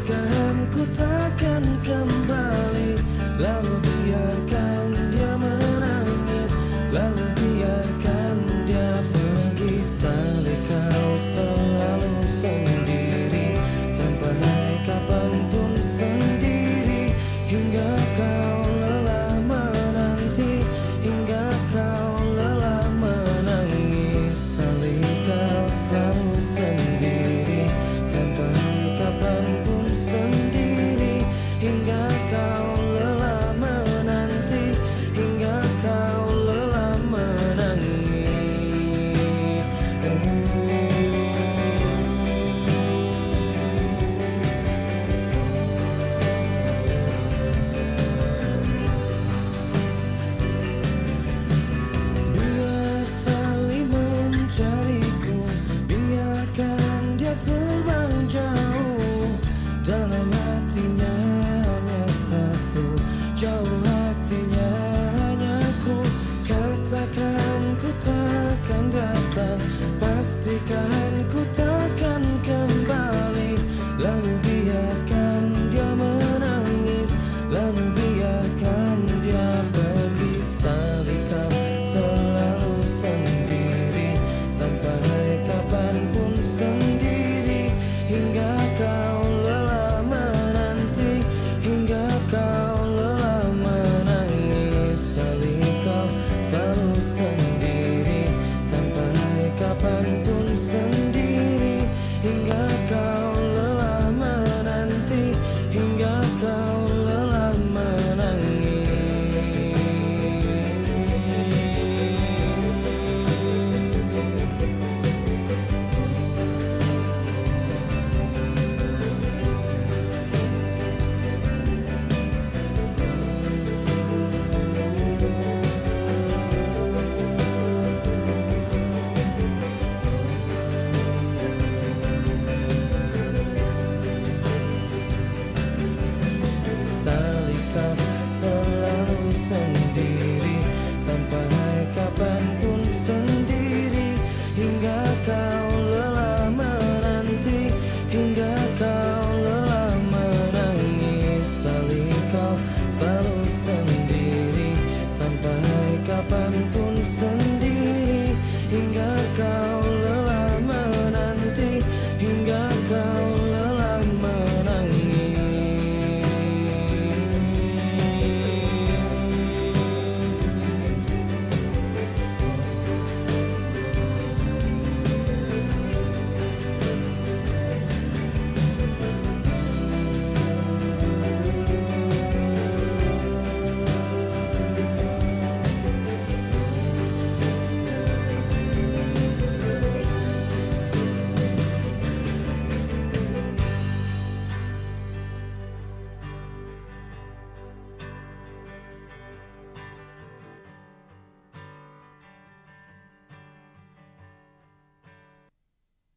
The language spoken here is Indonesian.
Jika takkan kembali Lalu biarkan dia menangis Lalu biarkan dia pergi. Salih kau selalu sendiri Sampai kapan pun go. hingga kau